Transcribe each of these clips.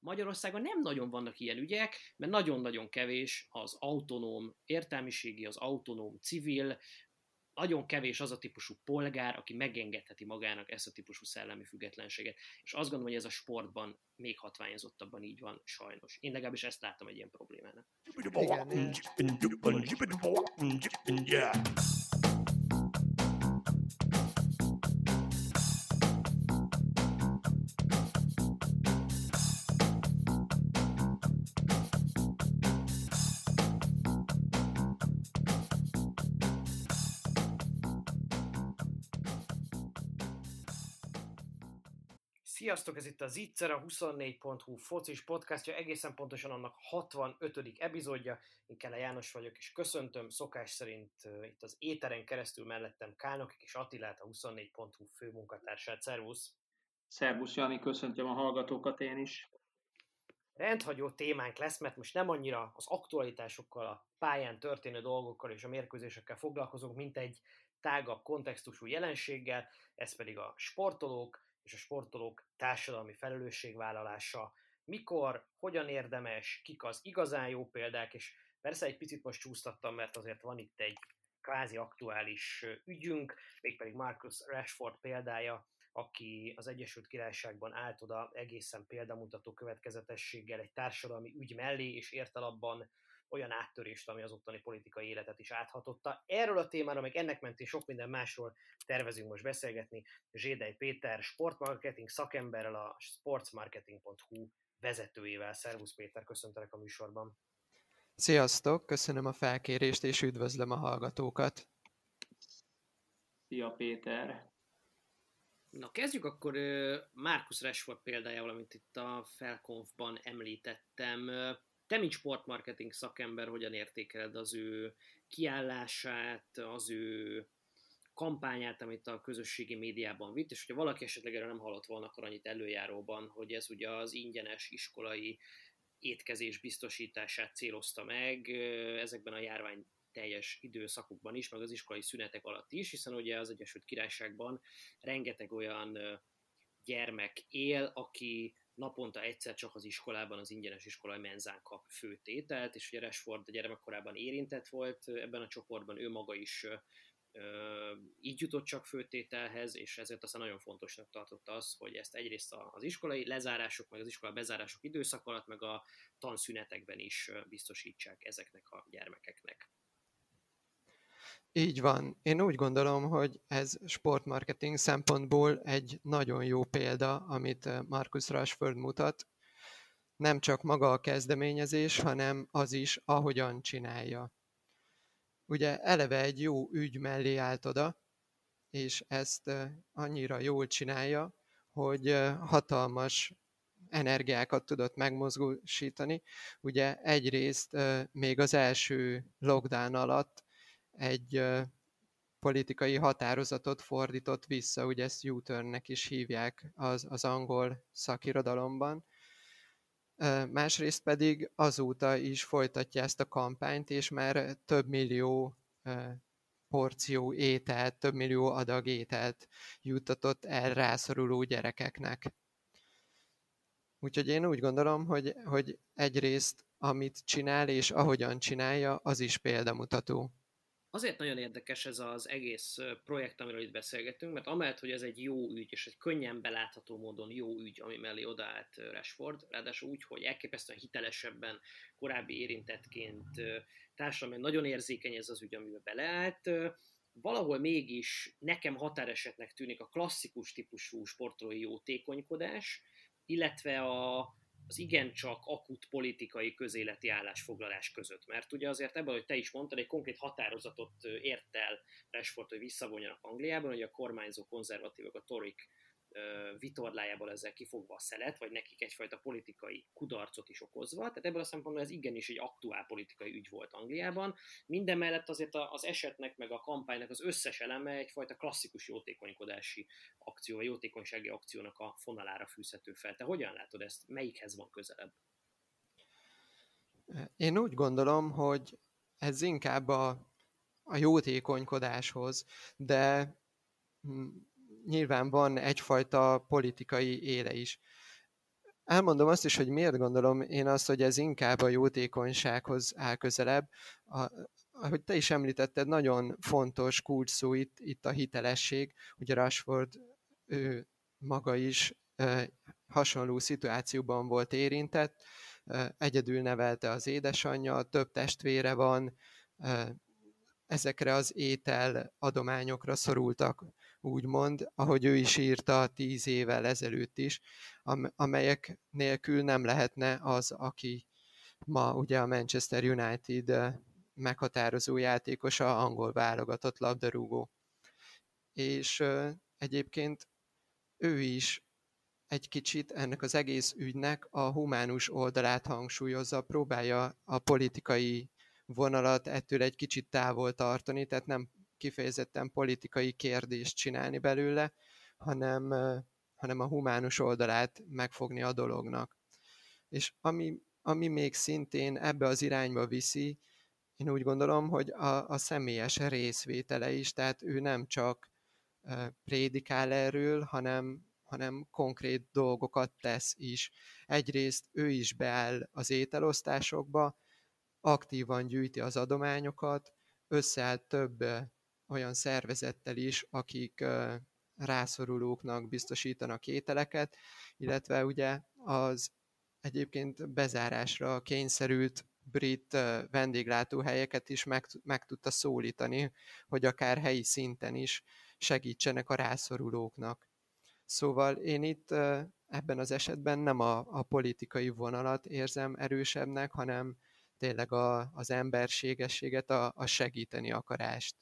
Magyarországon nem nagyon vannak ilyen ügyek, mert nagyon-nagyon kevés az autonóm értelmiségi, az autonóm civil, nagyon kevés az a típusú polgár, aki megengedheti magának ezt a típusú szellemi függetlenséget. És azt gondolom, hogy ez a sportban még hatványozottabban így van, sajnos. Én legalábbis ezt láttam egy ilyen problémának. Igen. Sziasztok, ez itt a Zicser, a 24.hu focis podcastja, egészen pontosan annak 65. epizódja. Én Kele János vagyok, és köszöntöm szokás szerint itt az éteren keresztül mellettem Kálnokik és Attilát, a 24.hu főmunkatársát. Szervusz! Szervusz Jani, köszöntöm a hallgatókat én is. Rendhagyó témánk lesz, mert most nem annyira az aktualitásokkal, a pályán történő dolgokkal és a mérkőzésekkel foglalkozunk, mint egy tágabb kontextusú jelenséggel, ez pedig a sportolók, és a sportolók társadalmi felelősségvállalása, mikor, hogyan érdemes, kik az igazán jó példák, és persze egy picit most csúsztattam, mert azért van itt egy kvázi aktuális ügyünk, mégpedig Marcus Rashford példája, aki az Egyesült Királyságban állt oda egészen példamutató következetességgel egy társadalmi ügy mellé, és ért el abban olyan áttörést, ami az ottani politikai életet is áthatotta. Erről a témáról, meg ennek mentén sok minden másról tervezünk most beszélgetni. Zsédei Péter, sportmarketing szakemberrel, a sportsmarketing.hu vezetőjével. Szervusz Péter, köszöntelek a műsorban. Sziasztok, köszönöm a felkérést, és üdvözlöm a hallgatókat. Szia Péter! Na kezdjük akkor Marcus Rashford példájával, amit itt a Felkonfban említettem. Te, mint sportmarketing szakember, hogyan értékeled az ő kiállását, az ő kampányát, amit a közösségi médiában vitt, és hogyha valaki esetleg erről nem hallott volna, akkor annyit előjáróban, hogy ez ugye az ingyenes iskolai étkezés biztosítását célozta meg ezekben a járvány teljes időszakokban is, meg az iskolai szünetek alatt is, hiszen ugye az Egyesült Királyságban rengeteg olyan gyermek él, aki naponta egyszer csak az iskolában, az ingyenes iskolai menzán kap főtételt, és ugye Rashford gyermekkorában érintett volt ebben a csoportban, ő maga is így jutott csak főtételhez, és ezért aztán nagyon fontosnak tartotta az, hogy ezt egyrészt az iskolai lezárások, meg az iskola bezárások időszak alatt, meg a tanszünetekben is biztosítsák ezeknek a gyermekeknek. Így van. Én úgy gondolom, hogy ez sportmarketing szempontból egy nagyon jó példa, amit eh, Marcus Rashford mutat. Nem csak maga a kezdeményezés, hanem az is, ahogyan csinálja. Ugye eleve egy jó ügy mellé állt oda, és ezt eh, annyira jól csinálja, hogy eh, hatalmas energiákat tudott megmozgósítani. Ugye egyrészt még az első lockdown alatt egy politikai határozatot fordított vissza, ugye ezt U-turnnek is hívják az, az angol szakirodalomban. Másrészt pedig azóta is folytatja ezt a kampányt, és már több millió porció ételt, több millió adag ételt juttatott el rászoruló gyerekeknek. Úgyhogy én úgy gondolom, hogy, hogy egyrészt amit csinál és ahogyan csinálja, az is példamutató. Azért nagyon érdekes ez az egész projekt, amiről itt beszélgetünk, mert amellett, hogy ez egy jó ügy, és egy könnyen belátható módon jó ügy, ami mellé odaállt Rashford, ráadásul úgy, hogy elképesztően hitelesebben korábbi érintettként társadalmi nagyon érzékeny ez az ügy, amiben beleállt, valahol mégis nekem határesetnek tűnik a klasszikus típusú sportolói jótékonykodás, illetve a, az igencsak akut politikai közéleti állásfoglalás között. Mert ugye azért ebből, hogy te is mondtad, egy konkrét határozatot ért el Rashford, hogy visszavonjanak Angliában, hogy a kormányzó konzervatívok, a torik vitorlájából ezzel kifogva a szelet, vagy nekik egyfajta politikai kudarcot is okozva. Tehát ebből a szempontból ez igenis egy aktuál politikai ügy volt Angliában. Minden mellett azért az esetnek, meg a kampánynak az összes eleme egyfajta klasszikus jótékonykodási akció, vagy jótékonysági akciónak a fonalára fűzhető fel. Te hogyan látod ezt? Melyikhez van közelebb? Én úgy gondolom, hogy ez inkább a, a jótékonykodáshoz, de nyilván van egyfajta politikai éle is. elmondom azt is, hogy miért gondolom én azt, hogy ez inkább a jótékonysághoz áll közelebb. A, ahogy te is említetted, nagyon fontos kulcs szó itt, itt a hitelesség. Ugye Rashford ő maga is hasonló szituációban volt érintett, egyedül nevelte az édesanyja, több testvére van, ezekre az étel adományokra szorultak, úgymond, ahogy ő is írta tíz évvel ezelőtt is, amelyek nélkül nem lehetne az, aki ma ugye a Manchester United meghatározó játékosa, angol válogatott labdarúgó. És egyébként ő is egy kicsit ennek az egész ügynek a humánus oldalát hangsúlyozza, próbálja a politikai vonalat ettől egy kicsit távol tartani, tehát nem kifejezetten politikai kérdést csinálni belőle, hanem, hanem a humánus oldalát megfogni a dolognak. És ami, ami még szintén ebbe az irányba viszi, én úgy gondolom, hogy a, a személyes részvétele is, tehát ő nem csak prédikál erről, hanem, hanem konkrét dolgokat tesz is. Egyrészt ő is beáll az ételosztásokba, aktívan gyűjti az adományokat, összeáll több olyan szervezettel is, akik rászorulóknak biztosítanak ételeket, illetve ugye az egyébként bezárásra kényszerült brit vendéglátóhelyeket is meg, meg tudta szólítani, hogy akár helyi szinten is segítsenek a rászorulóknak. Szóval én itt ebben az esetben nem a, a politikai vonalat érzem erősebbnek, hanem tényleg a, az emberségességet, a, a segíteni akarást.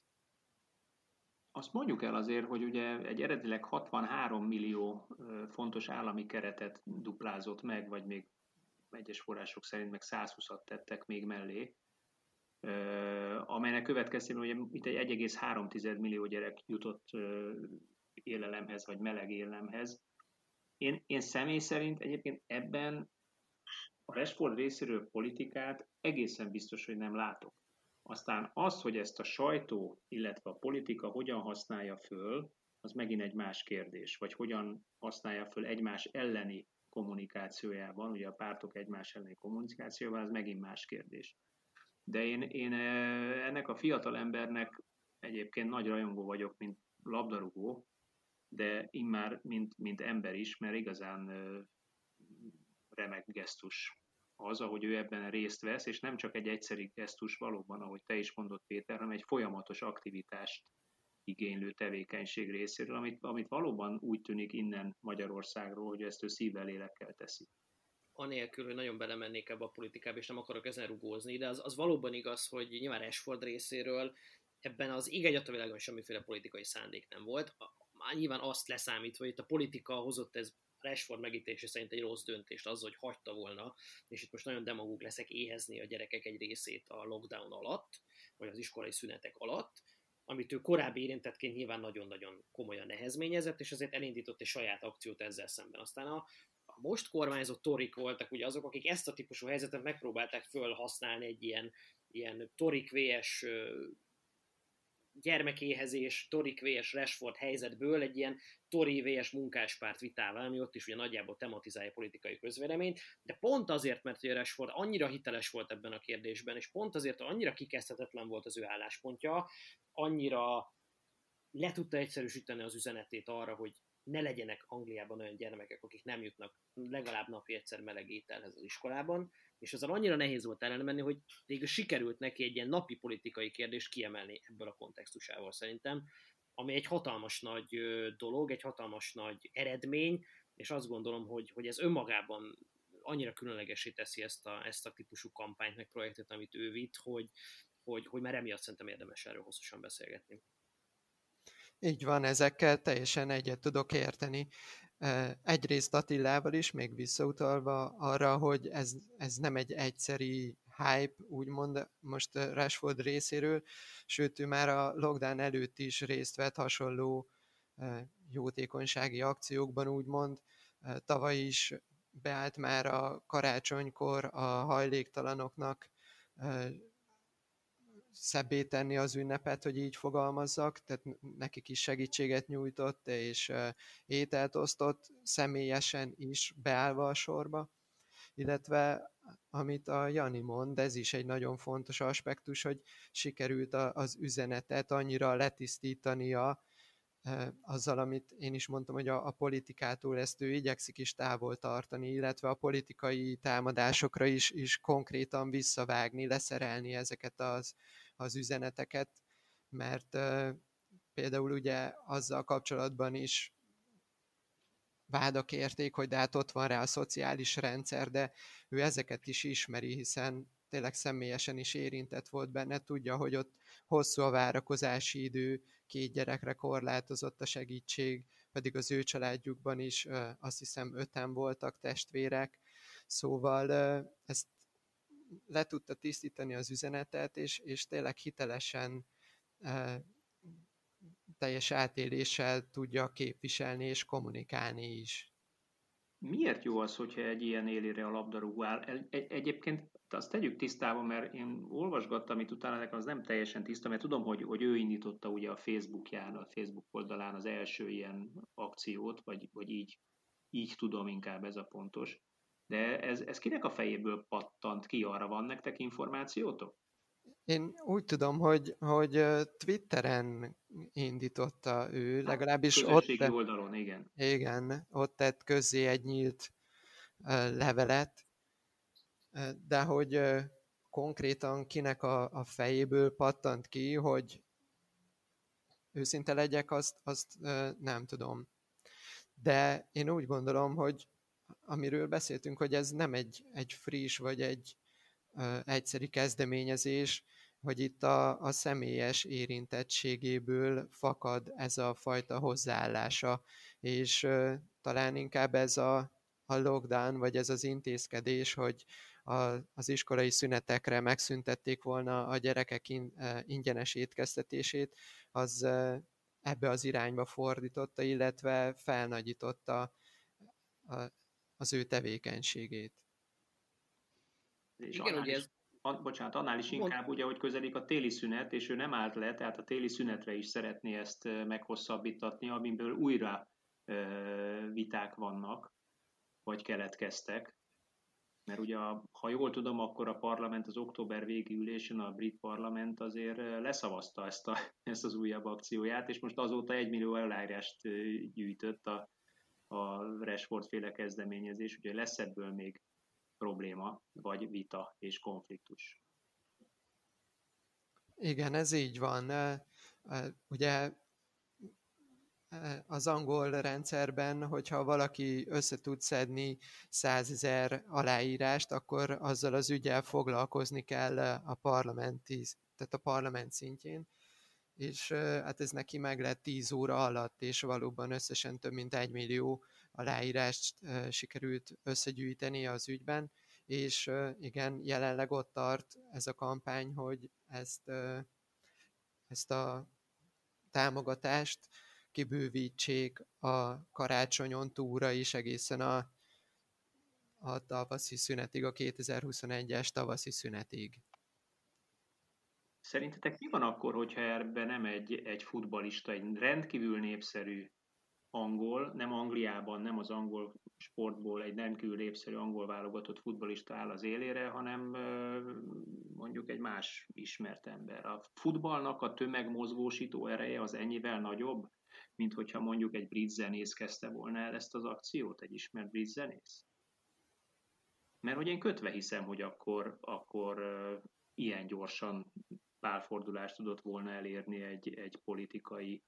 Azt mondjuk el azért, hogy ugye egy eredetileg 63 millió fontos állami keretet duplázott meg, vagy még egyes források szerint meg 120-at tettek még mellé, amelynek következtében ugye itt egy 1,3 millió gyerek jutott élelemhez, vagy meleg élelemhez. Én, én személy szerint egyébként ebben a Rashford részéről politikát egészen biztos, hogy nem látok. Aztán az, hogy ezt a sajtó, illetve a politika hogyan használja föl, az megint egy más kérdés, vagy hogyan használja föl egymás elleni kommunikációjában, ugye a pártok egymás elleni kommunikációjában, az megint más kérdés. De én, én ennek a fiatal embernek egyébként nagy rajongó vagyok, mint labdarúgó, de immár mint, mint ember is, mert igazán remek gesztus az, ahogy ő ebben részt vesz, és nem csak egy egyszerű gesztus valóban, ahogy te is mondott Péter, hanem egy folyamatos aktivitást igénylő tevékenység részéről, amit, amit valóban úgy tűnik innen Magyarországról, hogy ezt ő szívvel, lélekkel teszi. Anélkül, hogy nagyon belemennék ebbe a politikába, és nem akarok ezen rugózni, de az, az valóban igaz, hogy nyilván Ashford részéről ebben az ég a világon semmiféle politikai szándék nem volt. Már nyilván azt leszámítva, hogy itt a politika hozott ez Rashford megítélése szerint egy rossz döntést az, hogy hagyta volna, és itt most nagyon demagóg leszek éhezni a gyerekek egy részét a lockdown alatt, vagy az iskolai szünetek alatt, amit ő korábbi érintettként nyilván nagyon-nagyon komolyan nehezményezett, és azért elindított egy saját akciót ezzel szemben. Aztán a, a most kormányzott torik voltak ugye azok, akik ezt a típusú helyzetet megpróbálták fölhasználni egy ilyen, ilyen torik vs gyermekéhezés, Torik vs Rashford helyzetből egy ilyen Tori vs munkáspárt vitával, ami ott is ugye nagyjából tematizálja politikai közvéleményt, de pont azért, mert ugye Rashford annyira hiteles volt ebben a kérdésben, és pont azért, annyira kikezdhetetlen volt az ő álláspontja, annyira le tudta egyszerűsíteni az üzenetét arra, hogy ne legyenek Angliában olyan gyermekek, akik nem jutnak legalább napi egyszer meleg ételhez az iskolában, és azon annyira nehéz volt ellenmenni, hogy végül sikerült neki egy ilyen napi politikai kérdést kiemelni ebből a kontextusával szerintem, ami egy hatalmas nagy dolog, egy hatalmas nagy eredmény, és azt gondolom, hogy, hogy ez önmagában annyira különlegesé teszi ezt a, ezt a típusú kampányt, meg projektet, amit ő vitt, hogy, hogy, hogy már emiatt szerintem érdemes erről hosszasan beszélgetni. Így van, ezekkel teljesen egyet tudok érteni. Egyrészt Attilával is, még visszautalva arra, hogy ez, ez nem egy egyszeri hype, úgymond most Rashford részéről, sőt ő már a lockdown előtt is részt vett hasonló jótékonysági akciókban, úgymond. Tavaly is beállt már a karácsonykor a hajléktalanoknak szebbé tenni az ünnepet, hogy így fogalmazzak, tehát nekik is segítséget nyújtott, és ételt osztott személyesen is beállva a sorba, illetve amit a Jani mond, ez is egy nagyon fontos aspektus, hogy sikerült az üzenetet annyira letisztítania, azzal, amit én is mondtam, hogy a, a politikától ezt ő igyekszik is távol tartani, illetve a politikai támadásokra is, is konkrétan visszavágni, leszerelni ezeket az, az üzeneteket, mert uh, például ugye azzal kapcsolatban is vádak érték, hogy de hát ott van rá a szociális rendszer, de ő ezeket is ismeri, hiszen tényleg személyesen is érintett volt benne, tudja, hogy ott hosszú a várakozási idő, két gyerekre korlátozott a segítség, pedig az ő családjukban is azt hiszem öten voltak testvérek, szóval ezt le tudta tisztítani az üzenetet, és, és tényleg hitelesen teljes átéléssel tudja képviselni és kommunikálni is. Miért jó az, hogyha egy ilyen élére a labdarúgó áll? Egy, egyébként azt tegyük tisztába, mert én olvasgattam, amit utána nekem az nem teljesen tiszta, mert tudom, hogy, hogy ő indította ugye a Facebookján, a Facebook oldalán az első ilyen akciót, vagy, vagy így, így tudom inkább ez a pontos. De ez, ez kinek a fejéből pattant ki? Arra van nektek információtok? Én úgy tudom, hogy, hogy Twitteren indította ő, legalábbis ott... Tett, oldalon, igen. Igen, ott tett közzé egy nyílt levelet, de hogy konkrétan kinek a, a fejéből pattant ki, hogy őszinte legyek, azt, azt nem tudom. De én úgy gondolom, hogy amiről beszéltünk, hogy ez nem egy, egy friss vagy egy egyszeri kezdeményezés, hogy itt a, a személyes érintettségéből fakad ez a fajta hozzáállása, és uh, talán inkább ez a, a lockdown, vagy ez az intézkedés, hogy a, az iskolai szünetekre megszüntették volna a gyerekek in, ingyenes étkeztetését, az ebbe az irányba fordította, illetve felnagyította a, az ő tevékenységét. És Igen, ugye ez a, bocsánat, annál is inkább ugye, hogy közelik a téli szünet, és ő nem állt le, tehát a téli szünetre is szeretné ezt meghosszabbítatni, amiből újra ö, viták vannak, vagy keletkeztek. Mert ugye, ha jól tudom, akkor a parlament az október végi ülésen, a brit parlament azért leszavazta ezt, a, ezt az újabb akcióját, és most azóta egy millió aláírást gyűjtött a, a Rashford féle kezdeményezés, ugye lesz ebből még probléma, vagy vita és konfliktus. Igen, ez így van. Ugye az angol rendszerben, hogyha valaki össze tud szedni százezer aláírást, akkor azzal az ügyel foglalkozni kell a parlamenti, tehát a parlament szintjén, és hát ez neki meg lett 10 óra alatt, és valóban összesen több mint egy millió aláírást sikerült összegyűjteni az ügyben, és igen, jelenleg ott tart ez a kampány, hogy ezt, ezt a támogatást kibővítsék a karácsonyon túra is egészen a, a tavaszi szünetig, a 2021-es tavaszi szünetig. Szerintetek mi van akkor, hogyha ebben nem egy, egy futbalista, egy rendkívül népszerű angol, nem Angliában, nem az angol sportból egy rendkívül népszerű angol válogatott futbolista áll az élére, hanem mondjuk egy más ismert ember. A futballnak a tömegmozgósító ereje az ennyivel nagyobb, mint hogyha mondjuk egy brit zenész kezdte volna el ezt az akciót, egy ismert brit zenész. Mert hogy én kötve hiszem, hogy akkor, akkor ilyen gyorsan pálfordulást tudott volna elérni egy, egy politikai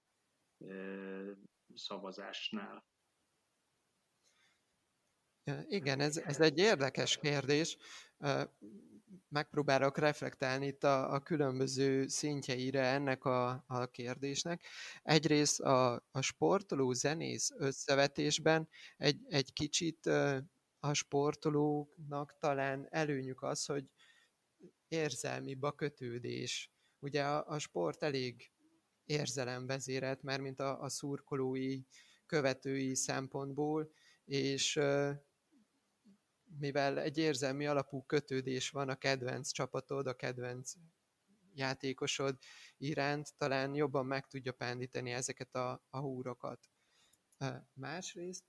szavazásnál. Igen, ez, ez egy érdekes kérdés. Megpróbálok reflektálni itt a, a különböző szintjeire ennek a, a kérdésnek. Egyrészt a, a sportoló zenész összevetésben egy, egy kicsit a sportolóknak talán előnyük az, hogy érzelmi kötődés. Ugye a, a sport elég érzelemvezérelt, mert mint a, a szurkolói, követői szempontból, és mivel egy érzelmi alapú kötődés van a kedvenc csapatod, a kedvenc játékosod iránt talán jobban meg tudja pendíteni ezeket a, a húrokat. Másrészt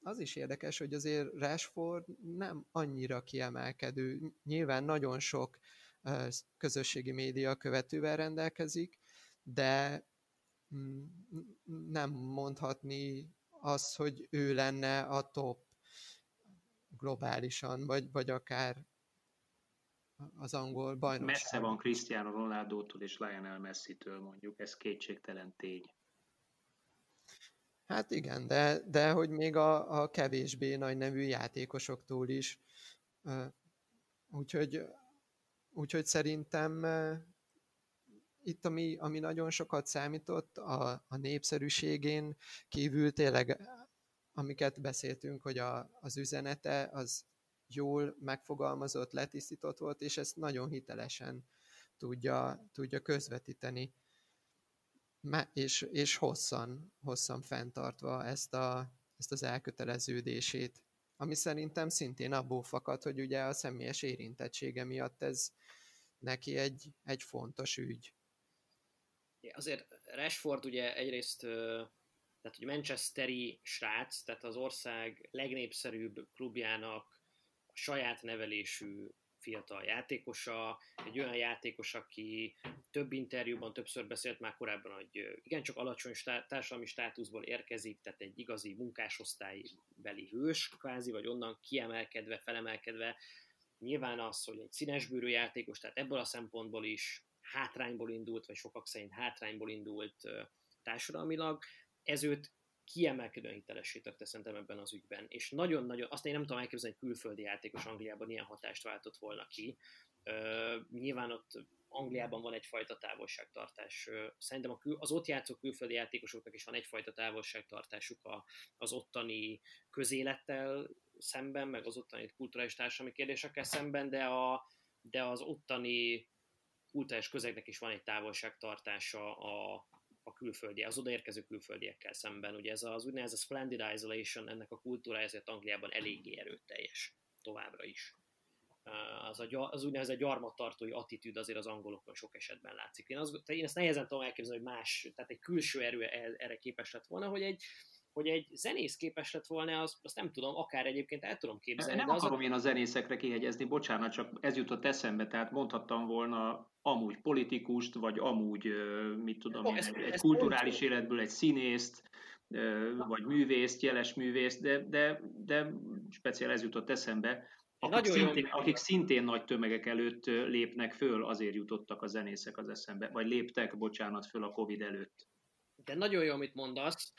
az is érdekes, hogy azért Rashford nem annyira kiemelkedő. Nyilván nagyon sok közösségi média követővel rendelkezik, de nem mondhatni az, hogy ő lenne a top globálisan, vagy, vagy akár az angol bajnokság. Messze van Cristiano Ronaldo-tól és Lionel Messi-től mondjuk, ez kétségtelen tény. Hát igen, de, de hogy még a, a kevésbé nagy nevű játékosoktól is. Úgyhogy, úgyhogy szerintem itt, ami, ami nagyon sokat számított a, a népszerűségén kívül tényleg, amiket beszéltünk, hogy a, az üzenete az jól megfogalmazott, letisztított volt, és ezt nagyon hitelesen tudja, tudja közvetíteni és, és hosszan, hosszan fenntartva ezt, a, ezt az elköteleződését, ami szerintem szintén abból fakad, hogy ugye a személyes érintettsége miatt ez neki egy, egy fontos ügy. Azért Rashford ugye egyrészt tehát hogy Manchesteri srác, tehát az ország legnépszerűbb klubjának a saját nevelésű fiatal játékosa, egy olyan játékos, aki több interjúban többször beszélt már korábban, hogy igencsak alacsony társadalmi státuszból érkezik, tehát egy igazi munkásosztálybeli hős, kvázi, vagy onnan kiemelkedve, felemelkedve. Nyilván az, hogy egy színesbőrű játékos, tehát ebből a szempontból is hátrányból indult, vagy sokak szerint hátrányból indult társadalmilag, ez őt kiemelkedően hitelessé tette szerintem ebben az ügyben, és nagyon-nagyon, azt én nem tudom elképzelni, hogy külföldi játékos Angliában ilyen hatást váltott volna ki. Nyilván ott Angliában van egyfajta távolságtartás. Uh, szerintem a kül, az ott játszó külföldi játékosoknak is van egyfajta távolságtartásuk a, az ottani közélettel szemben, meg az ottani kulturális társadalmi kérdésekkel szemben, de, a, de az ottani kulturális közegnek is van egy távolságtartása a, a külföldi, az odaérkező külföldiekkel szemben. Ugye ez az úgynevezett splendid isolation, ennek a kultúra ezért Angliában eléggé erőteljes továbbra is. Az, a, az úgynevezett gyarmattartói attitűd azért az angolokon sok esetben látszik. Én, az, én ezt nehezen tudom elképzelni, hogy más, tehát egy külső erő e, erre képes lett volna, hogy egy, hogy egy zenész képes lett volna, azt, azt nem tudom, akár egyébként el tudom képzelni. Nem de akarom az én a zenészekre kihegyezni, bocsánat, csak ez jutott eszembe, tehát mondhattam volna amúgy politikust, vagy amúgy, mit tudom én, egy, egy kulturális életből egy színészt, vagy művészt, jeles művészt, de, de, de speciál ez jutott eszembe, akik szintén, akik szintén nagy tömegek előtt lépnek föl, azért jutottak a zenészek az eszembe, vagy léptek, bocsánat, föl a Covid előtt de nagyon jó, amit mondasz,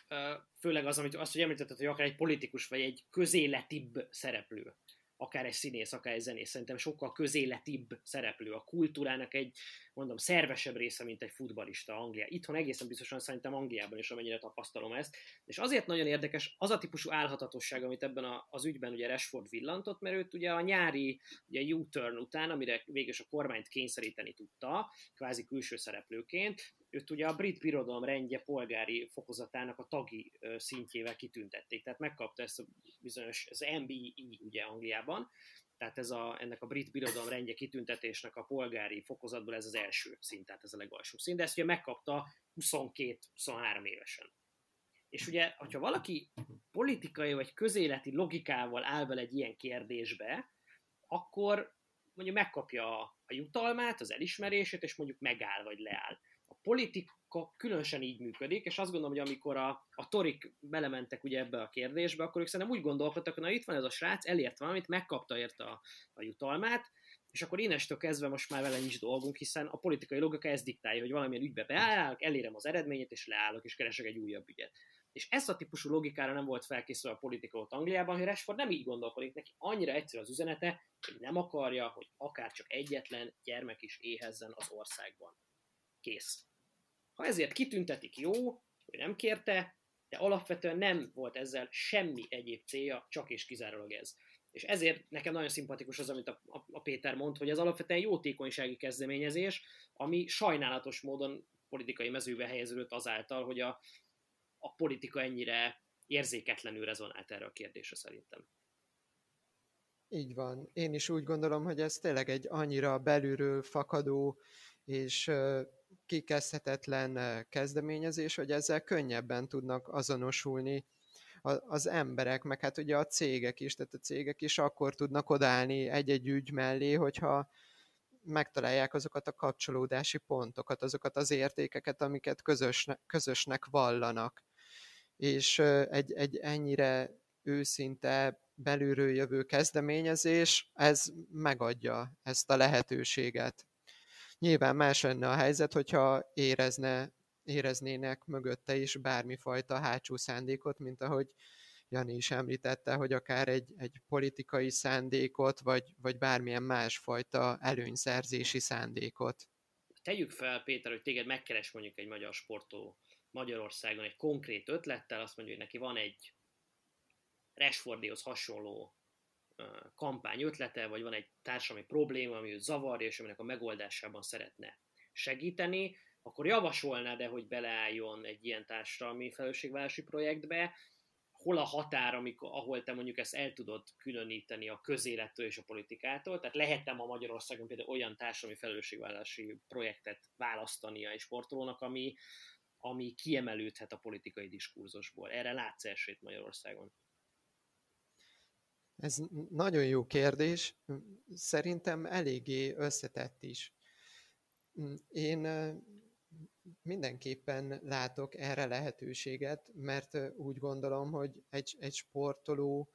főleg az, amit azt, hogy említetted, hogy akár egy politikus, vagy egy közéletibb szereplő akár egy színész, akár egy zenész, szerintem sokkal közéletibb szereplő, a kultúrának egy, mondom, szervesebb része, mint egy futbalista Anglia. Itthon egészen biztosan szerintem Angliában is, amennyire tapasztalom ezt. És azért nagyon érdekes az a típusú álhatatosság, amit ebben a, az ügyben ugye Rashford villantott, mert őt ugye a nyári ugye U-turn után, amire végül a kormányt kényszeríteni tudta, kvázi külső szereplőként, őt ugye a brit birodalom rendje polgári fokozatának a tagi szintjével kitüntették, tehát megkapta ezt a bizonyos, az MBE ugye Angliában, tehát ez a, ennek a brit birodalom rendje kitüntetésnek a polgári fokozatból ez az első szint, tehát ez a legalsó szint, de ezt ugye megkapta 22-23 évesen. És ugye, hogyha valaki politikai vagy közéleti logikával áll bele egy ilyen kérdésbe, akkor mondjuk megkapja a jutalmát, az elismerését, és mondjuk megáll vagy leáll politika különösen így működik, és azt gondolom, hogy amikor a, a torik belementek ugye ebbe a kérdésbe, akkor ők szerintem úgy gondolkodtak, hogy na itt van ez a srác, elért valamit, megkapta érte a, a jutalmát, és akkor innestől kezdve most már vele nincs dolgunk, hiszen a politikai logika ezt diktálja, hogy valamilyen ügybe beállok, elérem az eredményét, és leállok, és keresek egy újabb ügyet. És ezt a típusú logikára nem volt felkészülve a politika ott Angliában, hogy Rashford nem így gondolkodik, neki annyira egyszerű az üzenete, hogy nem akarja, hogy akár csak egyetlen gyermek is éhezzen az országban. Kész. Ha ezért kitüntetik, jó, hogy nem kérte, de alapvetően nem volt ezzel semmi egyéb célja, csak és kizárólag ez. És ezért nekem nagyon szimpatikus az, amit a, a, a Péter mond, hogy ez alapvetően jótékonysági kezdeményezés, ami sajnálatos módon politikai mezőbe helyeződött azáltal, hogy a, a politika ennyire érzéketlenül rezonált erre a kérdésre szerintem. Így van. Én is úgy gondolom, hogy ez tényleg egy annyira belülről fakadó és kikezdhetetlen kezdeményezés, hogy ezzel könnyebben tudnak azonosulni az emberek, meg hát ugye a cégek is, tehát a cégek is akkor tudnak odállni egy-egy ügy mellé, hogyha megtalálják azokat a kapcsolódási pontokat, azokat az értékeket, amiket közösne, közösnek vallanak. És egy, egy ennyire őszinte, belülről jövő kezdeményezés, ez megadja ezt a lehetőséget. Nyilván más lenne a helyzet, hogyha érezne, éreznének mögötte is bármifajta hátsó szándékot, mint ahogy Jani is említette, hogy akár egy, egy politikai szándékot, vagy, vagy bármilyen másfajta előnyszerzési szándékot. Tegyük fel, Péter, hogy téged megkeres mondjuk egy magyar sportoló Magyarországon egy konkrét ötlettel, azt mondja, hogy neki van egy Rashfordihoz hasonló kampány ötlete, vagy van egy társadalmi probléma, ami őt zavarja, és aminek a megoldásában szeretne segíteni, akkor javasolná de hogy beleálljon egy ilyen társadalmi felelősségvállalási projektbe, hol a határ, amikor, ahol te mondjuk ezt el tudod különíteni a közélettől és a politikától, tehát lehetne a Magyarországon például olyan társadalmi felelősségvállalási projektet választania egy sportolónak, ami, ami kiemelődhet a politikai diskurzusból. Erre látsz esélyt Magyarországon? Ez nagyon jó kérdés. Szerintem eléggé összetett is. Én mindenképpen látok erre lehetőséget, mert úgy gondolom, hogy egy, egy sportoló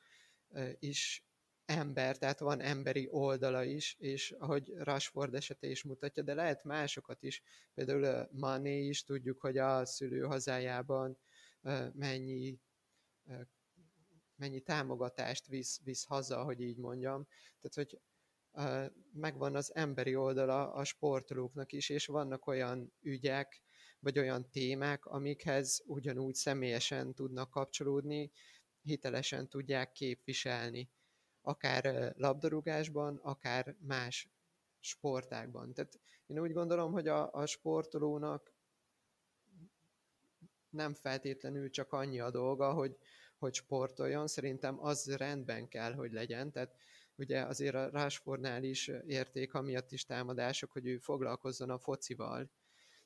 is ember, tehát van emberi oldala is, és ahogy Rashford esete is mutatja, de lehet másokat is, például Mané is, tudjuk, hogy a szülőhazájában mennyi mennyi támogatást visz, visz haza, hogy így mondjam. Tehát, hogy megvan az emberi oldala a sportolóknak is, és vannak olyan ügyek, vagy olyan témák, amikhez ugyanúgy személyesen tudnak kapcsolódni, hitelesen tudják képviselni, akár labdarúgásban, akár más sportákban. Tehát én úgy gondolom, hogy a, a sportolónak nem feltétlenül csak annyi a dolga, hogy, hogy sportoljon, szerintem az rendben kell, hogy legyen, tehát ugye azért a Rásfornál is érték, amiatt is támadások, hogy ő foglalkozzon a focival,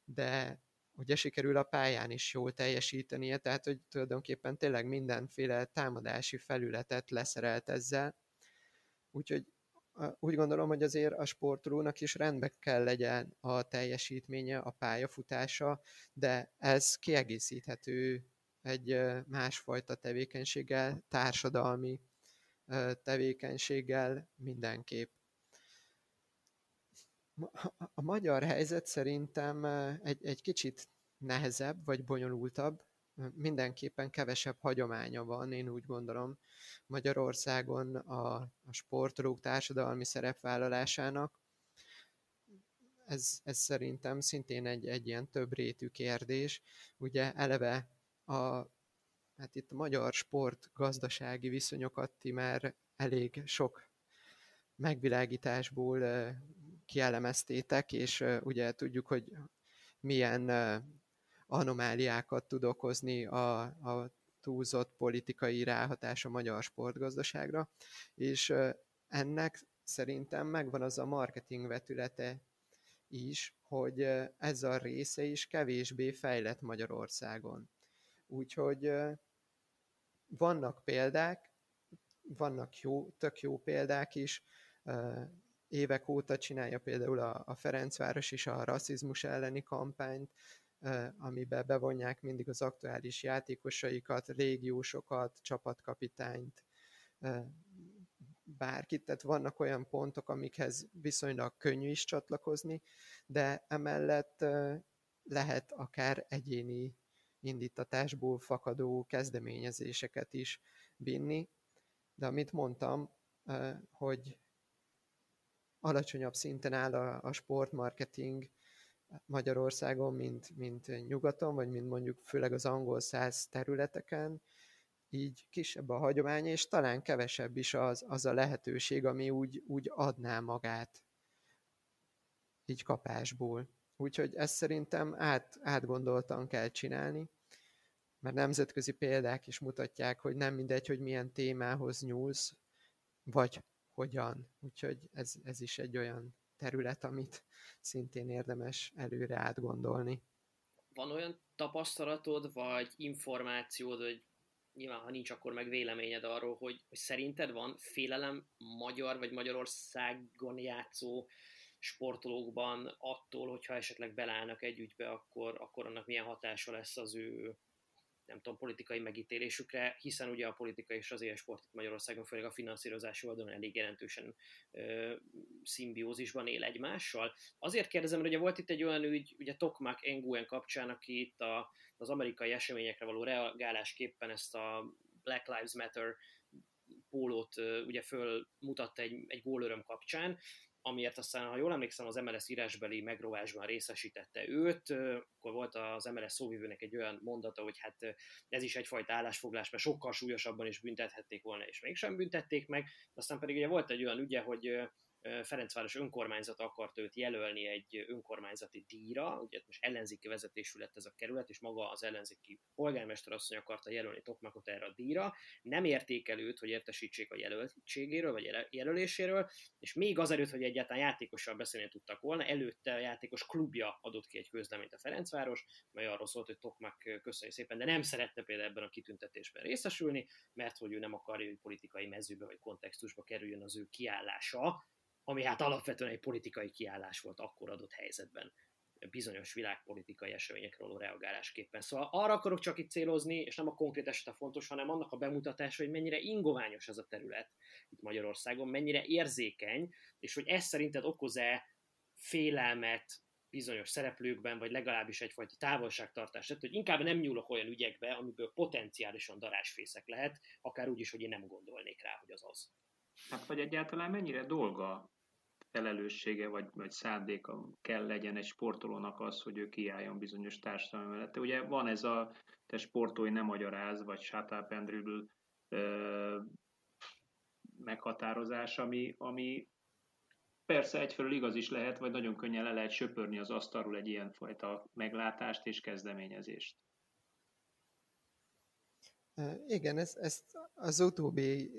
de ugye sikerül a pályán is jól teljesítenie, tehát hogy tulajdonképpen tényleg mindenféle támadási felületet leszerelt ezzel. Úgyhogy úgy gondolom, hogy azért a sportolónak is rendbe kell legyen a teljesítménye, a pályafutása, de ez kiegészíthető egy másfajta tevékenységgel, társadalmi tevékenységgel mindenképp. A magyar helyzet szerintem egy, egy kicsit nehezebb vagy bonyolultabb, mindenképpen kevesebb hagyománya van, én úgy gondolom, Magyarországon a, a sportolók társadalmi szerepvállalásának. Ez, ez szerintem szintén egy, egy ilyen több rétű kérdés. Ugye eleve a, hát itt a magyar sport gazdasági viszonyokat ti már elég sok megvilágításból kielemeztétek, és ugye tudjuk, hogy milyen anomáliákat tud okozni a, a túlzott politikai ráhatás a magyar sportgazdaságra, és ennek szerintem megvan az a marketing vetülete is, hogy ez a része is kevésbé fejlett Magyarországon. Úgyhogy vannak példák, vannak jó, tök jó példák is. Évek óta csinálja például a, a Ferencváros is a rasszizmus elleni kampányt, amiben bevonják mindig az aktuális játékosaikat, légiósokat, csapatkapitányt, bárkit, tehát vannak olyan pontok, amikhez viszonylag könnyű is csatlakozni, de emellett lehet akár egyéni indítatásból fakadó kezdeményezéseket is vinni, de amit mondtam, hogy alacsonyabb szinten áll a, a sportmarketing Magyarországon, mint, mint nyugaton, vagy mint mondjuk főleg az angol száz területeken, így kisebb a hagyomány, és talán kevesebb is az, az a lehetőség, ami úgy, úgy adná magát így kapásból. Úgyhogy ezt szerintem át, átgondoltan kell csinálni, mert nemzetközi példák is mutatják, hogy nem mindegy, hogy milyen témához nyúlsz, vagy hogyan. Úgyhogy ez, ez is egy olyan terület, amit szintén érdemes előre átgondolni. Van olyan tapasztalatod, vagy információd, hogy nyilván ha nincs, akkor meg véleményed arról, hogy, hogy szerinted van félelem magyar vagy Magyarországon játszó sportolókban attól, hogyha esetleg belállnak egy ügybe, akkor, akkor annak milyen hatása lesz az ő nem tudom, politikai megítélésükre, hiszen ugye a politika és az ilyen sport Magyarországon, főleg a finanszírozási oldalon elég jelentősen ö, szimbiózisban él egymással. Azért kérdezem, hogy volt itt egy olyan ügy, ugye Tokmak Enguen kapcsán, aki itt a, az amerikai eseményekre való reagálásképpen ezt a Black Lives Matter pólót ugye fölmutatta egy, egy gólöröm kapcsán, amiért aztán, ha jól emlékszem, az MLS írásbeli megrovásban részesítette őt, akkor volt az MLS szóvivőnek egy olyan mondata, hogy hát ez is egyfajta állásfoglás, mert sokkal súlyosabban is büntethették volna, és mégsem büntették meg. Aztán pedig ugye volt egy olyan ügye, hogy Ferencváros önkormányzat akart őt jelölni egy önkormányzati díjra, ugye most ellenzéki vezetésű lett ez a kerület, és maga az ellenzéki polgármester asszony akarta jelölni Tokmakot erre a díjra, nem értékel őt, hogy értesítsék a jelöltségéről, vagy jelöléséről, és még azelőtt, hogy egyáltalán játékossal beszélni tudtak volna, előtte a játékos klubja adott ki egy közleményt a Ferencváros, mely arról szólt, hogy Tokmak köszönjük szépen, de nem szeretne például ebben a kitüntetésben részesülni, mert hogy ő nem akarja, hogy politikai mezőbe vagy kontextusba kerüljön az ő kiállása, ami hát alapvetően egy politikai kiállás volt akkor adott helyzetben bizonyos világpolitikai eseményekre való reagálásképpen. Szóval arra akarok csak itt célozni, és nem a konkrét eset a fontos, hanem annak a bemutatása, hogy mennyire ingoványos ez a terület itt Magyarországon, mennyire érzékeny, és hogy ez szerinted okoz-e félelmet bizonyos szereplőkben, vagy legalábbis egyfajta távolságtartást, tehát hogy inkább nem nyúlok olyan ügyekbe, amiből potenciálisan darásfészek lehet, akár úgy is, hogy én nem gondolnék rá, hogy az az. Hát vagy egyáltalán mennyire dolga felelőssége vagy, vagy szándéka kell legyen egy sportolónak az, hogy ő kiálljon bizonyos társadalmi mellett. Ugye van ez a te sportolói nem magyaráz, vagy shut up and dribble, ö, meghatározás, ami, ami persze egyfelől igaz is lehet, vagy nagyon könnyen le lehet söpörni az asztalról egy ilyen fajta meglátást és kezdeményezést. Igen, ezt, ezt az utóbbi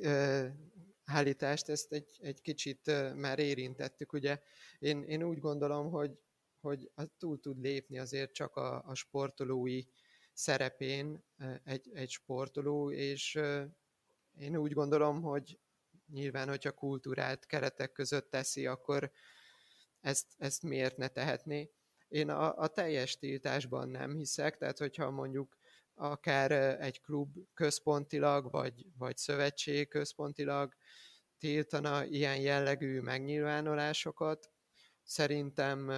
állítást, ezt egy, egy kicsit már érintettük. Ugye én, én úgy gondolom, hogy, hogy túl tud lépni azért csak a, a sportolói szerepén egy, egy sportoló, és én úgy gondolom, hogy nyilván, hogyha kultúrát keretek között teszi, akkor ezt, ezt miért ne tehetné. Én a, a teljes tiltásban nem hiszek, tehát hogyha mondjuk akár egy klub központilag, vagy, vagy szövetség központilag tiltana ilyen jellegű megnyilvánulásokat, szerintem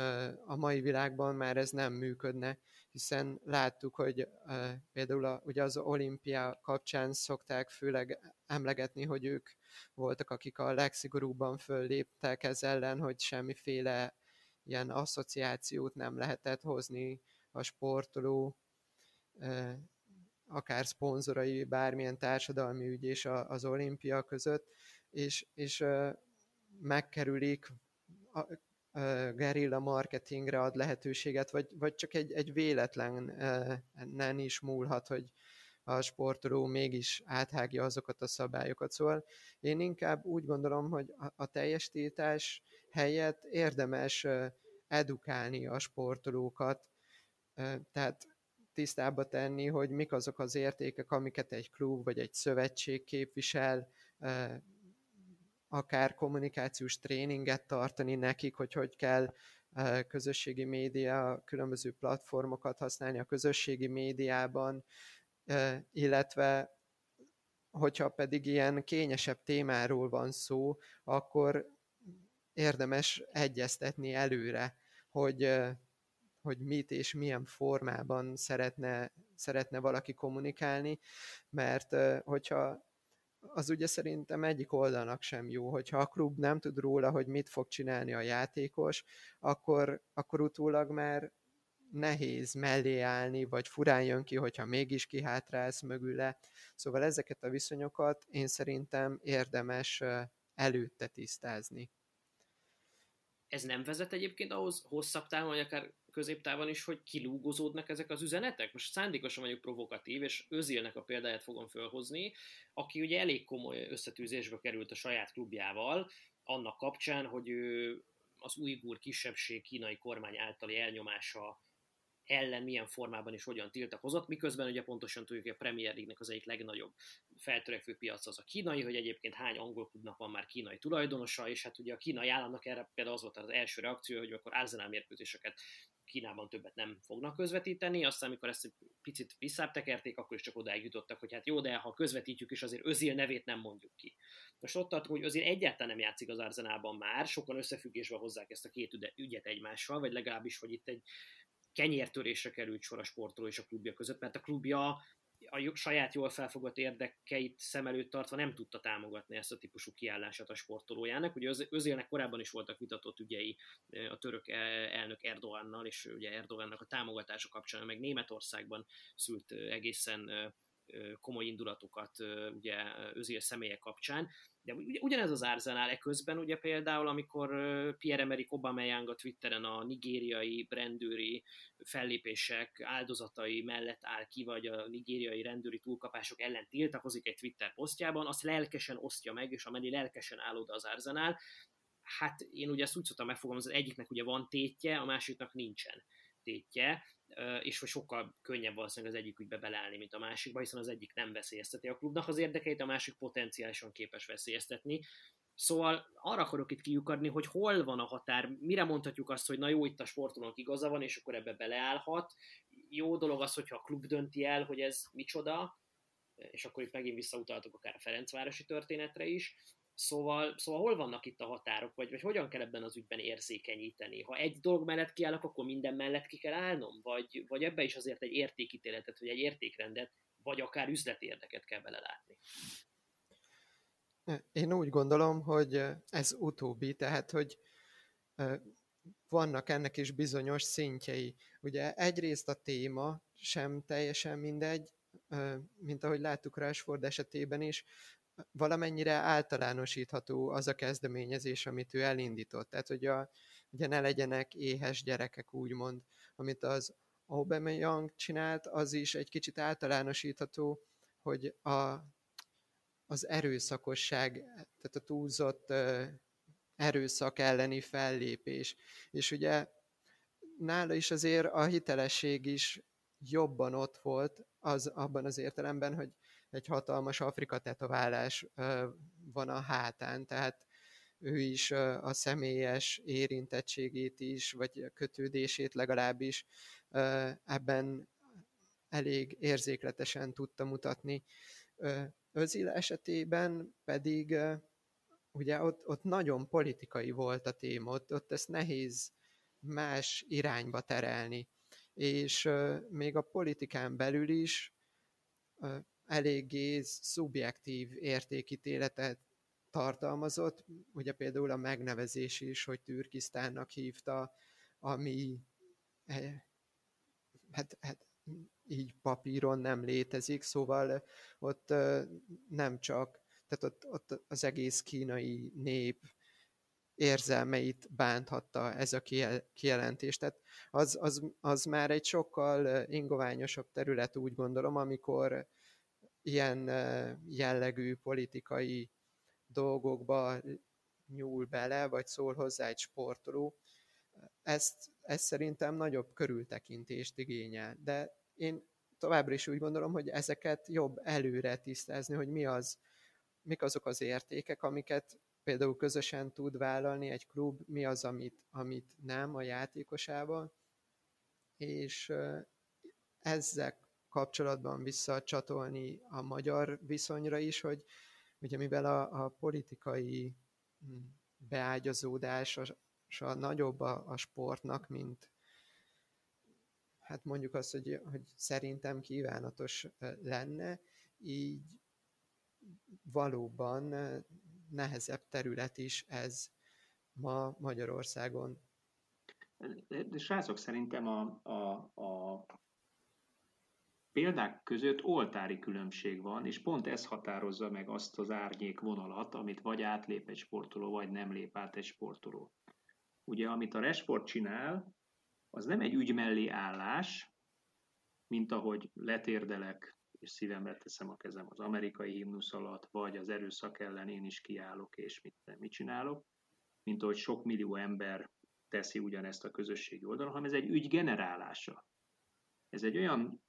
a mai világban már ez nem működne, hiszen láttuk, hogy például a, ugye az olimpia kapcsán szokták főleg emlegetni, hogy ők voltak, akik a legszigorúbban fölléptek ez ellen, hogy semmiféle ilyen asszociációt nem lehetett hozni a sportoló akár szponzorai, bármilyen társadalmi ügy és az olimpia között, és, és megkerülik, a, gerilla marketingre ad lehetőséget, vagy, vagy csak egy, egy véletlen nem is múlhat, hogy a sportoló mégis áthágja azokat a szabályokat. Szóval én inkább úgy gondolom, hogy a, a teljes tiltás helyett érdemes edukálni a sportolókat, tehát tisztába tenni, hogy mik azok az értékek, amiket egy klub vagy egy szövetség képvisel, akár kommunikációs tréninget tartani nekik, hogy hogy kell közösségi média, különböző platformokat használni a közösségi médiában, illetve hogyha pedig ilyen kényesebb témáról van szó, akkor érdemes egyeztetni előre, hogy hogy mit és milyen formában szeretne, szeretne valaki kommunikálni, mert hogyha az ugye szerintem egyik oldalnak sem jó, hogyha a klub nem tud róla, hogy mit fog csinálni a játékos, akkor, akkor utólag már nehéz mellé állni, vagy furán jön ki, hogyha mégis kihátrálsz mögüle. Szóval ezeket a viszonyokat én szerintem érdemes előtte tisztázni. Ez nem vezet egyébként ahhoz hosszabb távon, vagy akár középtávon is, hogy kilúgozódnak ezek az üzenetek? Most szándékosan vagyok provokatív, és Özilnek a példáját fogom fölhozni, aki ugye elég komoly összetűzésbe került a saját klubjával, annak kapcsán, hogy ő az ujgur kisebbség kínai kormány általi elnyomása ellen milyen formában és hogyan tiltakozott, miközben ugye pontosan tudjuk, hogy a Premier League-nek az egyik legnagyobb feltörekvő piac az a kínai, hogy egyébként hány angol klubnak van már kínai tulajdonosa, és hát ugye a kínai államnak erre például az volt az első reakció, hogy akkor Arsenal mérkőzéseket Kínában többet nem fognak közvetíteni, aztán amikor ezt egy picit visszább akkor is csak odáig jutottak, hogy hát jó, de ha közvetítjük is, azért Özil nevét nem mondjuk ki. Most ott tartunk, hogy Özil egyáltalán nem játszik az Arzenálban már, sokan összefüggésben hozzák ezt a két ügyet egymással, vagy legalábbis, hogy itt egy kenyértörésre került sor a sportoló és a klubja között, mert a klubja a saját jól felfogott érdekeit szem előtt tartva nem tudta támogatni ezt a típusú kiállását a sportolójának. Ugye az Özélnek korábban is voltak vitatott ügyei a török e, elnök Erdoánnal, és ugye Erdoánnak a támogatása kapcsán, meg Németországban szült egészen komoly indulatokat ugye Özil személye kapcsán, de ugyanez az Arsenal eközben, ugye például, amikor Pierre-Emerick Aubameyang a Twitteren a nigériai rendőri fellépések áldozatai mellett áll ki, vagy a nigériai rendőri túlkapások ellen tiltakozik egy Twitter posztjában, azt lelkesen osztja meg, és amennyi lelkesen áll oda az Arsenal, hát én ugye ezt úgy szoktam megfogalmazni, az egyiknek ugye van tétje, a másiknak nincsen tétje, és hogy sokkal könnyebb valószínűleg az egyik ügybe beleállni, mint a másikba, hiszen az egyik nem veszélyezteti a klubnak az érdekeit, a másik potenciálisan képes veszélyeztetni. Szóval arra akarok itt kiukadni, hogy hol van a határ, mire mondhatjuk azt, hogy na jó, itt a sportolónak igaza van, és akkor ebbe beleállhat. Jó dolog az, hogyha a klub dönti el, hogy ez micsoda, és akkor itt megint visszautaltok akár a Ferencvárosi történetre is, Szóval, szóval hol vannak itt a határok, vagy, vagy hogyan kell ebben az ügyben érzékenyíteni? Ha egy dolog mellett kiállok, akkor minden mellett ki kell állnom? Vagy, vagy ebbe is azért egy értékítéletet, vagy egy értékrendet, vagy akár üzleti érdeket kell belelátni? Én úgy gondolom, hogy ez utóbbi, tehát, hogy vannak ennek is bizonyos szintjei. Ugye egyrészt a téma sem teljesen mindegy, mint ahogy láttuk Rashford esetében is, valamennyire általánosítható az a kezdeményezés, amit ő elindított. Tehát, hogy a, ugye ne legyenek éhes gyerekek, úgymond, amit az Aubameyang csinált, az is egy kicsit általánosítható, hogy a, az erőszakosság, tehát a túlzott erőszak elleni fellépés. És ugye nála is azért a hitelesség is jobban ott volt, az abban az értelemben, hogy egy hatalmas Afrika tetoválás van a hátán, tehát ő is a személyes érintettségét is, vagy kötődését legalábbis ebben elég érzékletesen tudta mutatni. Özil esetében pedig ugye ott, ott nagyon politikai volt a téma, ott, ott ezt nehéz más irányba terelni. És még a politikán belül is eléggé szubjektív értékítéletet tartalmazott, ugye például a megnevezés is, hogy Türkisztánnak hívta, ami eh, hát, hát így papíron nem létezik, szóval ott nem csak, tehát ott, ott az egész kínai nép érzelmeit bánthatta ez a kijelentés. Tehát az, az, az már egy sokkal ingoványosabb terület, úgy gondolom, amikor ilyen jellegű politikai dolgokba nyúl bele, vagy szól hozzá egy sportoló, ezt, ezt szerintem nagyobb körültekintést igényel. De én továbbra is úgy gondolom, hogy ezeket jobb előre tisztázni, hogy mi az, mik azok az értékek, amiket például közösen tud vállalni egy klub, mi az, amit, amit nem a játékosával, és ezek kapcsolatban visszacsatolni a magyar viszonyra is, hogy ugye mivel a, a politikai hm, beágyazódása nagyobb a, a sportnak, mint hát mondjuk azt, hogy, hogy szerintem kívánatos lenne, így valóban nehezebb terület is ez ma Magyarországon. De srácok, szerintem a, a, a példák között oltári különbség van, és pont ez határozza meg azt az árnyék vonalat, amit vagy átlép egy sportoló, vagy nem lép át egy sportoló. Ugye, amit a Rashford csinál, az nem egy ügy mellé állás, mint ahogy letérdelek, és szívembe teszem a kezem az amerikai himnusz alatt, vagy az erőszak ellen én is kiállok, és mit, mit csinálok, mint ahogy sok millió ember teszi ugyanezt a közösségi oldalon, hanem ez egy ügy generálása. Ez egy olyan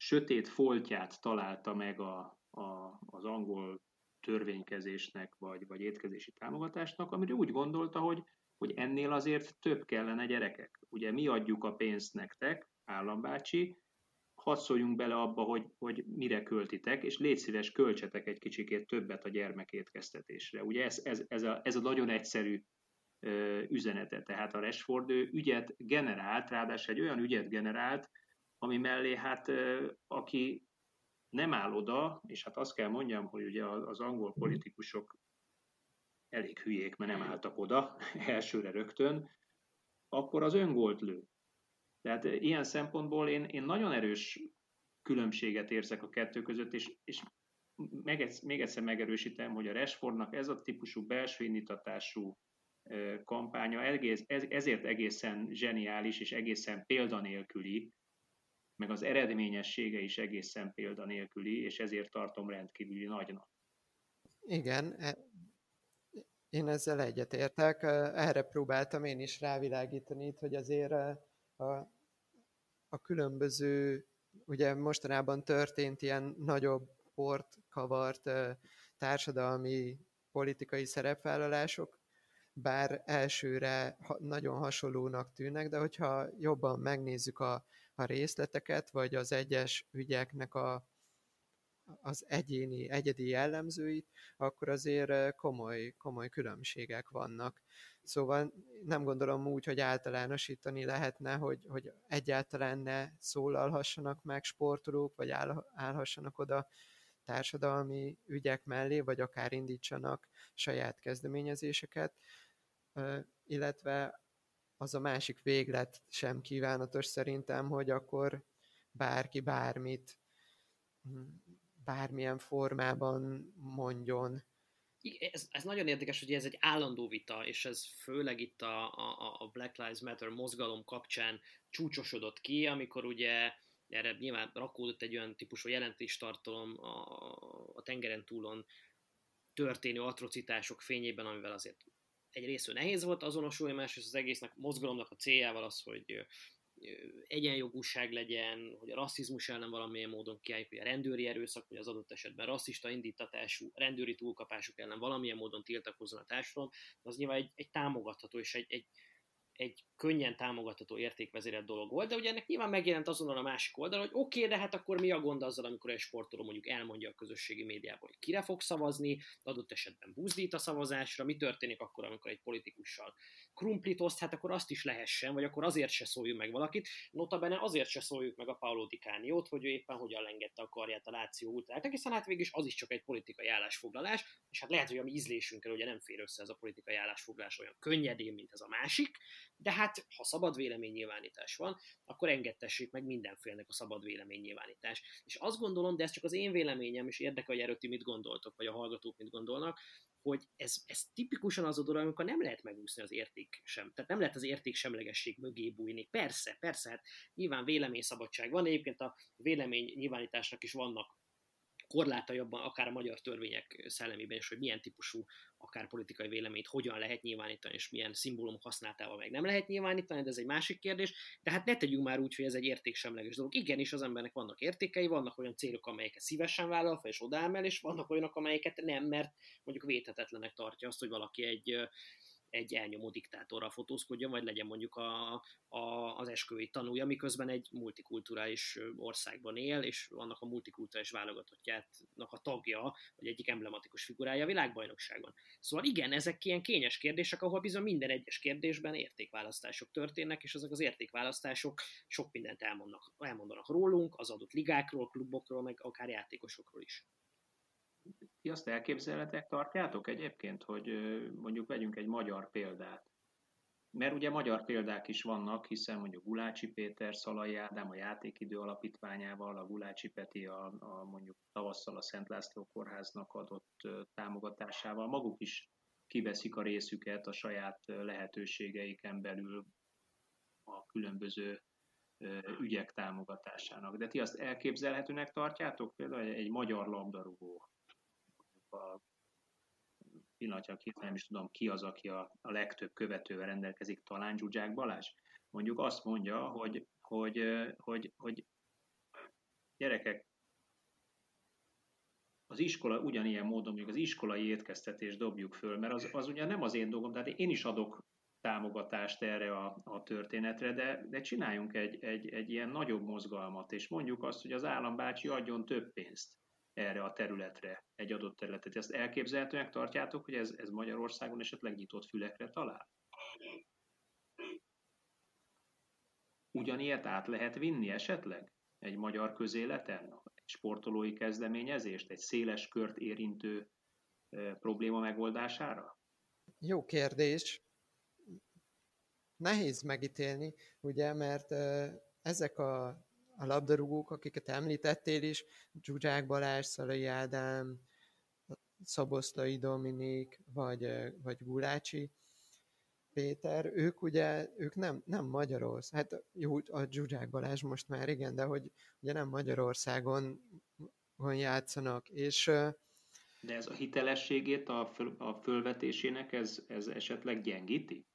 sötét foltját találta meg a, a, az angol törvénykezésnek, vagy, vagy étkezési támogatásnak, amire úgy gondolta, hogy, hogy ennél azért több kellene gyerekek. Ugye mi adjuk a pénzt nektek, állambácsi, hadd bele abba, hogy, hogy mire költitek, és légy szíves, költsetek egy kicsikét többet a gyermekétkeztetésre. Ugye ez, ez, ez, a, ez a nagyon egyszerű ö, üzenete. Tehát a Rashford ügyet generált, ráadásul egy olyan ügyet generált, ami mellé hát aki nem áll oda, és hát azt kell mondjam, hogy ugye az angol politikusok elég hülyék, mert nem álltak oda elsőre rögtön, akkor az öngolt lő. Tehát ilyen szempontból én, én nagyon erős különbséget érzek a kettő között, és, és meg, még egyszer megerősítem, hogy a Rashfordnak ez a típusú belső indítatású kampánya egész, ez, ezért egészen zseniális és egészen példanélküli, meg az eredményessége is egészen példanélküli, és ezért tartom rendkívüli nagynak. Igen, e, én ezzel egyetértek. Erre próbáltam én is rávilágítani, hogy azért a, a különböző, ugye mostanában történt ilyen nagyobb port kavart társadalmi politikai szerepvállalások, bár elsőre nagyon hasonlónak tűnnek, de hogyha jobban megnézzük a, a részleteket, vagy az egyes ügyeknek a, az egyéni, egyedi jellemzőit, akkor azért komoly, komoly különbségek vannak. Szóval nem gondolom úgy, hogy általánosítani lehetne, hogy, hogy egyáltalán ne szólalhassanak meg sportolók, vagy áll, állhassanak oda társadalmi ügyek mellé, vagy akár indítsanak saját kezdeményezéseket, illetve az a másik véglet sem kívánatos szerintem, hogy akkor bárki bármit hm, bármilyen formában mondjon. Ez, ez nagyon érdekes, hogy ez egy állandó vita, és ez főleg itt a, a, a Black Lives Matter mozgalom kapcsán csúcsosodott ki, amikor ugye erre nyilván rakódott egy olyan típusú jelentéstartalom a, a tengeren túlon történő atrocitások fényében, amivel azért egy részről nehéz volt azonosulni, másrészt az egésznek mozgalomnak a céljával az, hogy egyenjogúság legyen, hogy a rasszizmus ellen valamilyen módon kiálljuk, hogy a rendőri erőszak, vagy az adott esetben rasszista indítatású rendőri túlkapások ellen valamilyen módon tiltakozzon a társadalom, az nyilván egy, egy támogatható és egy, egy, egy könnyen támogatható értékvezérelt dolog volt, de ugye ennek nyilván megjelent azonnal a másik oldal, hogy oké, okay, de hát akkor mi a gond azzal, amikor egy sportoló mondjuk elmondja a közösségi médiában, hogy kire fog szavazni, adott esetben buzdít a szavazásra, mi történik akkor, amikor egy politikussal krumplit oszt, hát akkor azt is lehessen, vagy akkor azért se szóljuk meg valakit. Notabene azért se szóljuk meg a Paolo Di Caniót, hogy ő éppen hogyan lengette a karját a Láció ultráknak, hiszen hát végig az is csak egy politikai állásfoglalás, és hát lehet, hogy a mi ízlésünkkel ugye nem fér össze ez a politikai állásfoglalás olyan könnyedén, mint ez a másik, de hát ha szabad véleménynyilvánítás van, akkor engedtessék meg mindenfélnek a szabad véleménynyilvánítás. És azt gondolom, de ez csak az én véleményem, és érdekel, hogy erről mit gondoltok, vagy a hallgatók mit gondolnak, hogy ez, ez tipikusan az a dolog, amikor nem lehet megúszni az érték sem. Tehát nem lehet az érték semlegesség mögé bújni. Persze, persze, hát nyilván véleményszabadság van, egyébként a vélemény nyilvánításnak is vannak korlátai abban, akár a magyar törvények szellemében is, hogy milyen típusú akár politikai véleményt hogyan lehet nyilvánítani, és milyen szimbólumok használatával meg nem lehet nyilvánítani, de ez egy másik kérdés. De hát ne tegyünk már úgy, hogy ez egy értéksemleges dolog. Igenis, az embernek vannak értékei, vannak olyan célok, amelyeket szívesen vállal fel és odáll és vannak olyanok, amelyeket nem, mert mondjuk védhetetlenek tartja azt, hogy valaki egy egy elnyomó diktátorral fotózkodjon, vagy legyen mondjuk a, a, az esküvői tanúja, miközben egy multikulturális országban él, és vannak a multikulturális válogatottjának a tagja, vagy egyik emblematikus figurája a világbajnokságon. Szóval igen, ezek ilyen kényes kérdések, ahol bizony minden egyes kérdésben értékválasztások történnek, és ezek az értékválasztások sok mindent elmondanak, elmondanak rólunk, az adott ligákról, klubokról, meg akár játékosokról is. Ti azt elképzelhetek, tartjátok egyébként, hogy mondjuk vegyünk egy magyar példát. Mert ugye magyar példák is vannak, hiszen mondjuk Gulácsi Péter, Szalai Ádám a játékidő alapítványával, a Gulácsi Peti a, a mondjuk tavasszal a Szent László Kórháznak adott támogatásával maguk is kiveszik a részüket a saját lehetőségeiken belül a különböző ügyek támogatásának. De ti azt elképzelhetőnek tartjátok? Például egy magyar labdarúgó a pillanatnyilag hirtelen nem is tudom ki az, aki a, a legtöbb követővel rendelkezik, talán Zsuzsák Balázs. Mondjuk azt mondja, hogy, hogy, hogy, hogy gyerekek, az iskola ugyanilyen módon, mondjuk az iskolai étkeztetést dobjuk föl, mert az, az ugye nem az én dolgom, tehát én is adok támogatást erre a, a történetre, de, de csináljunk egy, egy, egy ilyen nagyobb mozgalmat, és mondjuk azt, hogy az állambácsi adjon több pénzt erre a területre, egy adott területet. Ezt elképzelhetőnek tartjátok, hogy ez, ez Magyarországon esetleg nyitott fülekre talál? Ugyanilyet át lehet vinni esetleg egy magyar közéleten? Egy sportolói kezdeményezést, egy széles kört érintő e, probléma megoldására? Jó kérdés. Nehéz megítélni, ugye, mert e, ezek a, a labdarúgók, akiket említettél is, Zsuzsák Balázs, Szalai Ádám, Szaboszlai Dominik, vagy, vagy Gulácsi, Péter, ők ugye, ők nem, nem Magyarország, hát jó, a Zsuzsák Balázs most már igen, de hogy ugye nem Magyarországon játszanak, és de ez a hitelességét a, föl, a fölvetésének ez, ez esetleg gyengíti?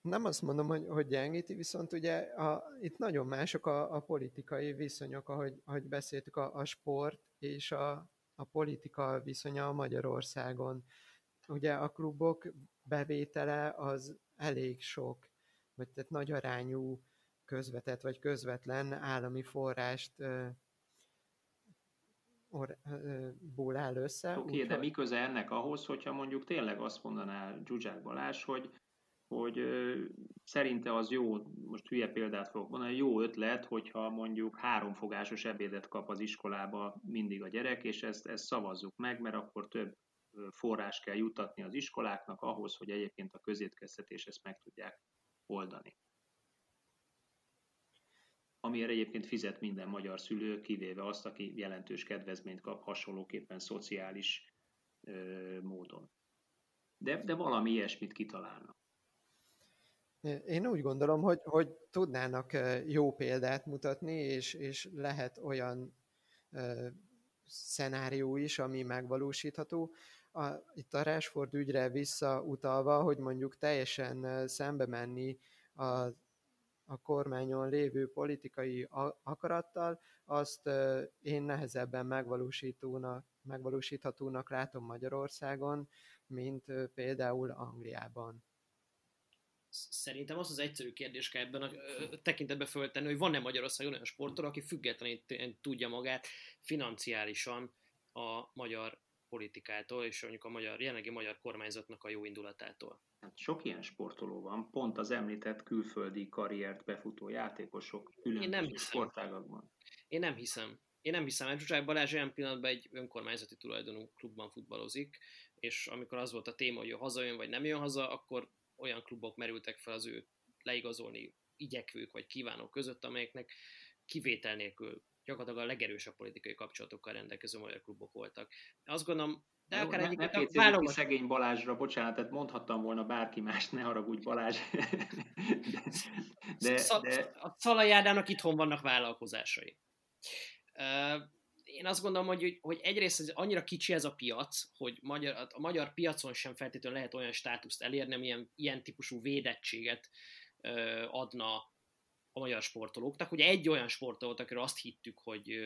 Nem azt mondom, hogy, hogy gyengíti, viszont ugye a, itt nagyon mások a, a politikai viszonyok, ahogy, ahogy beszéltük, a, a sport és a, a politika viszonya Magyarországon. Ugye a klubok bevétele az elég sok, vagy tehát nagy arányú közvetett vagy közvetlen állami forrást ból áll össze. Oké, okay, de mi köze ennek ahhoz, hogyha mondjuk tényleg azt mondaná Zsuzsák Balázs, hogy, hogy szerinte az jó, most hülye példát fogok mondani, jó ötlet, hogyha mondjuk háromfogásos ebédet kap az iskolába mindig a gyerek, és ezt, ezt szavazzuk meg, mert akkor több forrás kell jutatni az iskoláknak ahhoz, hogy egyébként a közétkeztetés ezt meg tudják oldani. Amire egyébként fizet minden magyar szülő, kivéve azt, aki jelentős kedvezményt kap hasonlóképpen szociális ö, módon. De, de valami ilyesmit kitalálnak. Én úgy gondolom, hogy, hogy tudnának jó példát mutatni, és, és lehet olyan ö, szenárió is, ami megvalósítható a, itt a Rashford ügyre visszautalva, hogy mondjuk teljesen szembe menni a, a kormányon lévő politikai akarattal, azt én nehezebben megvalósítónak, megvalósíthatónak látom Magyarországon, mint például Angliában. Szerintem az az egyszerű kérdés kell ebben a tekintetben föltenni, hogy van-e Magyarországon olyan sportoló, aki függetlenül tudja magát financiálisan a magyar politikától, és mondjuk a magyar, jelenlegi magyar kormányzatnak a jó indulatától. Hát sok ilyen sportoló van, pont az említett külföldi karriert befutó játékosok különböző sportágakban. Én nem hiszem. Én nem hiszem, mert Zsuzsák Balázs olyan pillanatban egy önkormányzati tulajdonú klubban futballozik, és amikor az volt a téma, hogy ő hazajön vagy nem jön haza, akkor olyan klubok merültek fel az ő leigazolni igyekvők vagy kívánók között, amelyeknek kivétel nélkül gyakorlatilag a legerősebb politikai kapcsolatokkal rendelkező magyar klubok voltak. Azt gondolom, de Jó, akár ne, egyik ne válogat... szegény Balázsra, bocsánat, tehát mondhattam volna bárki más, ne haragudj Balázs. de, de, de... A Szalajádának itthon vannak vállalkozásai. Én azt gondolom, hogy, hogy egyrészt ez annyira kicsi ez a piac, hogy magyar, a magyar piacon sem feltétlenül lehet olyan státuszt elérni, ilyen, ilyen típusú védettséget adna a magyar sportolóknak. Ugye egy olyan sportolót, akiről azt hittük, hogy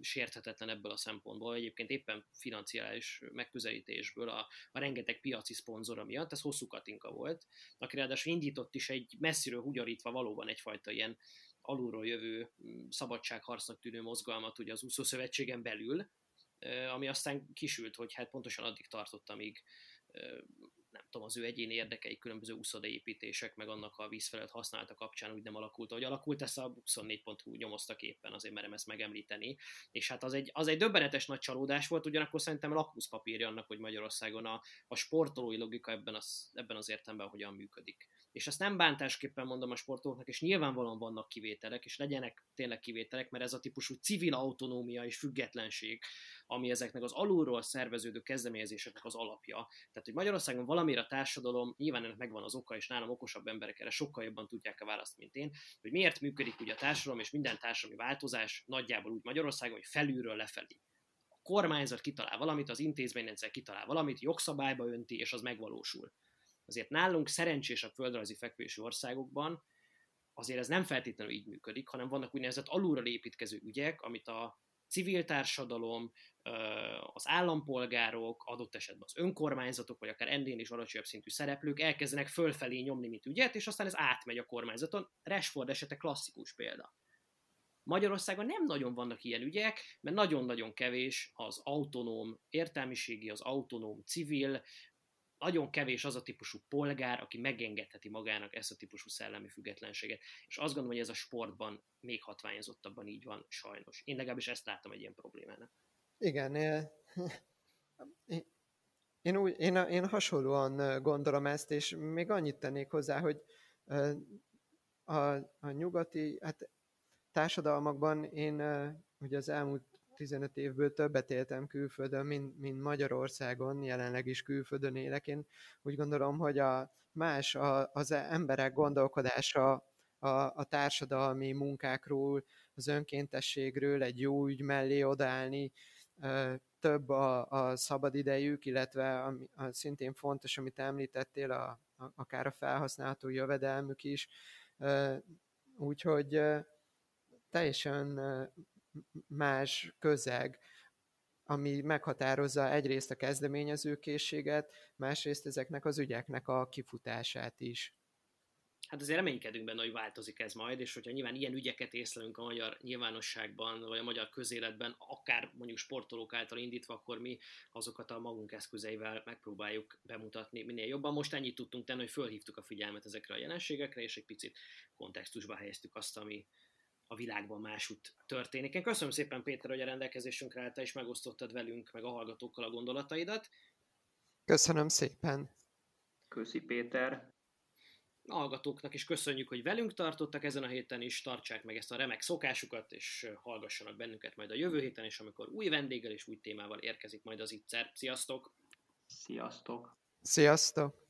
sérthetetlen ebből a szempontból, egyébként éppen financiális megközelítésből a, a rengeteg piaci szponzora miatt, ez hosszú Katinka volt, aki ráadásul indított is egy messziről hugyarítva valóban egyfajta ilyen alulról jövő szabadságharcnak tűnő mozgalmat ugye az úszószövetségen belül, ami aztán kisült, hogy hát pontosan addig tartott, amíg nem tudom, az ő egyéni érdekei, különböző úszodaépítések, meg annak a vízfelett használata kapcsán úgy nem alakult, ahogy alakult, ezt a 24.hu nyomoztak éppen, azért merem ezt megemlíteni. És hát az egy, az egy döbbenetes nagy csalódás volt, ugyanakkor szerintem lakmuszpapírja annak, hogy Magyarországon a, a sportolói logika ebben az, ebben az értelemben hogyan működik. És ezt nem bántásképpen mondom a sportolóknak, és nyilvánvalóan vannak kivételek, és legyenek tényleg kivételek, mert ez a típusú civil autonómia és függetlenség, ami ezeknek az alulról szerveződő kezdeményezéseknek az alapja. Tehát, hogy Magyarországon valamire a társadalom, nyilván ennek megvan az oka, és nálam okosabb emberek erre sokkal jobban tudják a választ, mint én, hogy miért működik ugye a társadalom, és minden társadalmi változás nagyjából úgy Magyarországon, hogy felülről lefelé. kormányzat kitalál valamit, az intézményrendszer kitalál valamit, jogszabályba önti, és az megvalósul. Azért nálunk szerencsésebb földrajzi fekvésű országokban azért ez nem feltétlenül így működik, hanem vannak úgynevezett alulra építkező ügyek, amit a civil társadalom, az állampolgárok, adott esetben az önkormányzatok, vagy akár ennél is alacsonyabb szintű szereplők elkezdenek fölfelé nyomni, mint ügyet, és aztán ez átmegy a kormányzaton. Rashford esete klasszikus példa. Magyarországon nem nagyon vannak ilyen ügyek, mert nagyon-nagyon kevés az autonóm értelmiségi, az autonóm civil, nagyon kevés az a típusú polgár, aki megengedheti magának ezt a típusú szellemi függetlenséget. És azt gondolom, hogy ez a sportban még hatványozottabban így van, sajnos. Én legalábbis ezt láttam egy ilyen problémának. Igen, én, úgy, én, én hasonlóan gondolom ezt, és még annyit tennék hozzá, hogy a, a nyugati hát társadalmakban én ugye az elmúlt 15 évből többet éltem külföldön, mint, mint Magyarországon, jelenleg is külföldön élek. Én úgy gondolom, hogy a más a, az emberek gondolkodása a, a társadalmi munkákról, az önkéntességről, egy jó ügy mellé odaállni, több a, a szabadidejük, illetve ami, a, szintén fontos, amit említettél, a, a, akár a felhasználható jövedelmük is. Úgyhogy teljesen más közeg, ami meghatározza egyrészt a kezdeményezőkészséget, másrészt ezeknek az ügyeknek a kifutását is. Hát azért reménykedünk benne, hogy változik ez majd, és hogyha nyilván ilyen ügyeket észlelünk a magyar nyilvánosságban, vagy a magyar közéletben, akár mondjuk sportolók által indítva, akkor mi azokat a magunk eszközeivel megpróbáljuk bemutatni minél jobban. Most ennyit tudtunk tenni, hogy fölhívtuk a figyelmet ezekre a jelenségekre, és egy picit kontextusba helyeztük azt, ami, a világban másút történik. Én köszönöm szépen Péter, hogy a rendelkezésünkre álltál, és megosztottad velünk, meg a hallgatókkal a gondolataidat. Köszönöm szépen. Köszi Péter. A hallgatóknak is köszönjük, hogy velünk tartottak ezen a héten is, tartsák meg ezt a remek szokásukat, és hallgassanak bennünket majd a jövő héten is, amikor új vendéggel és új témával érkezik majd az ittszer. Sziasztok! Sziasztok! Sziasztok!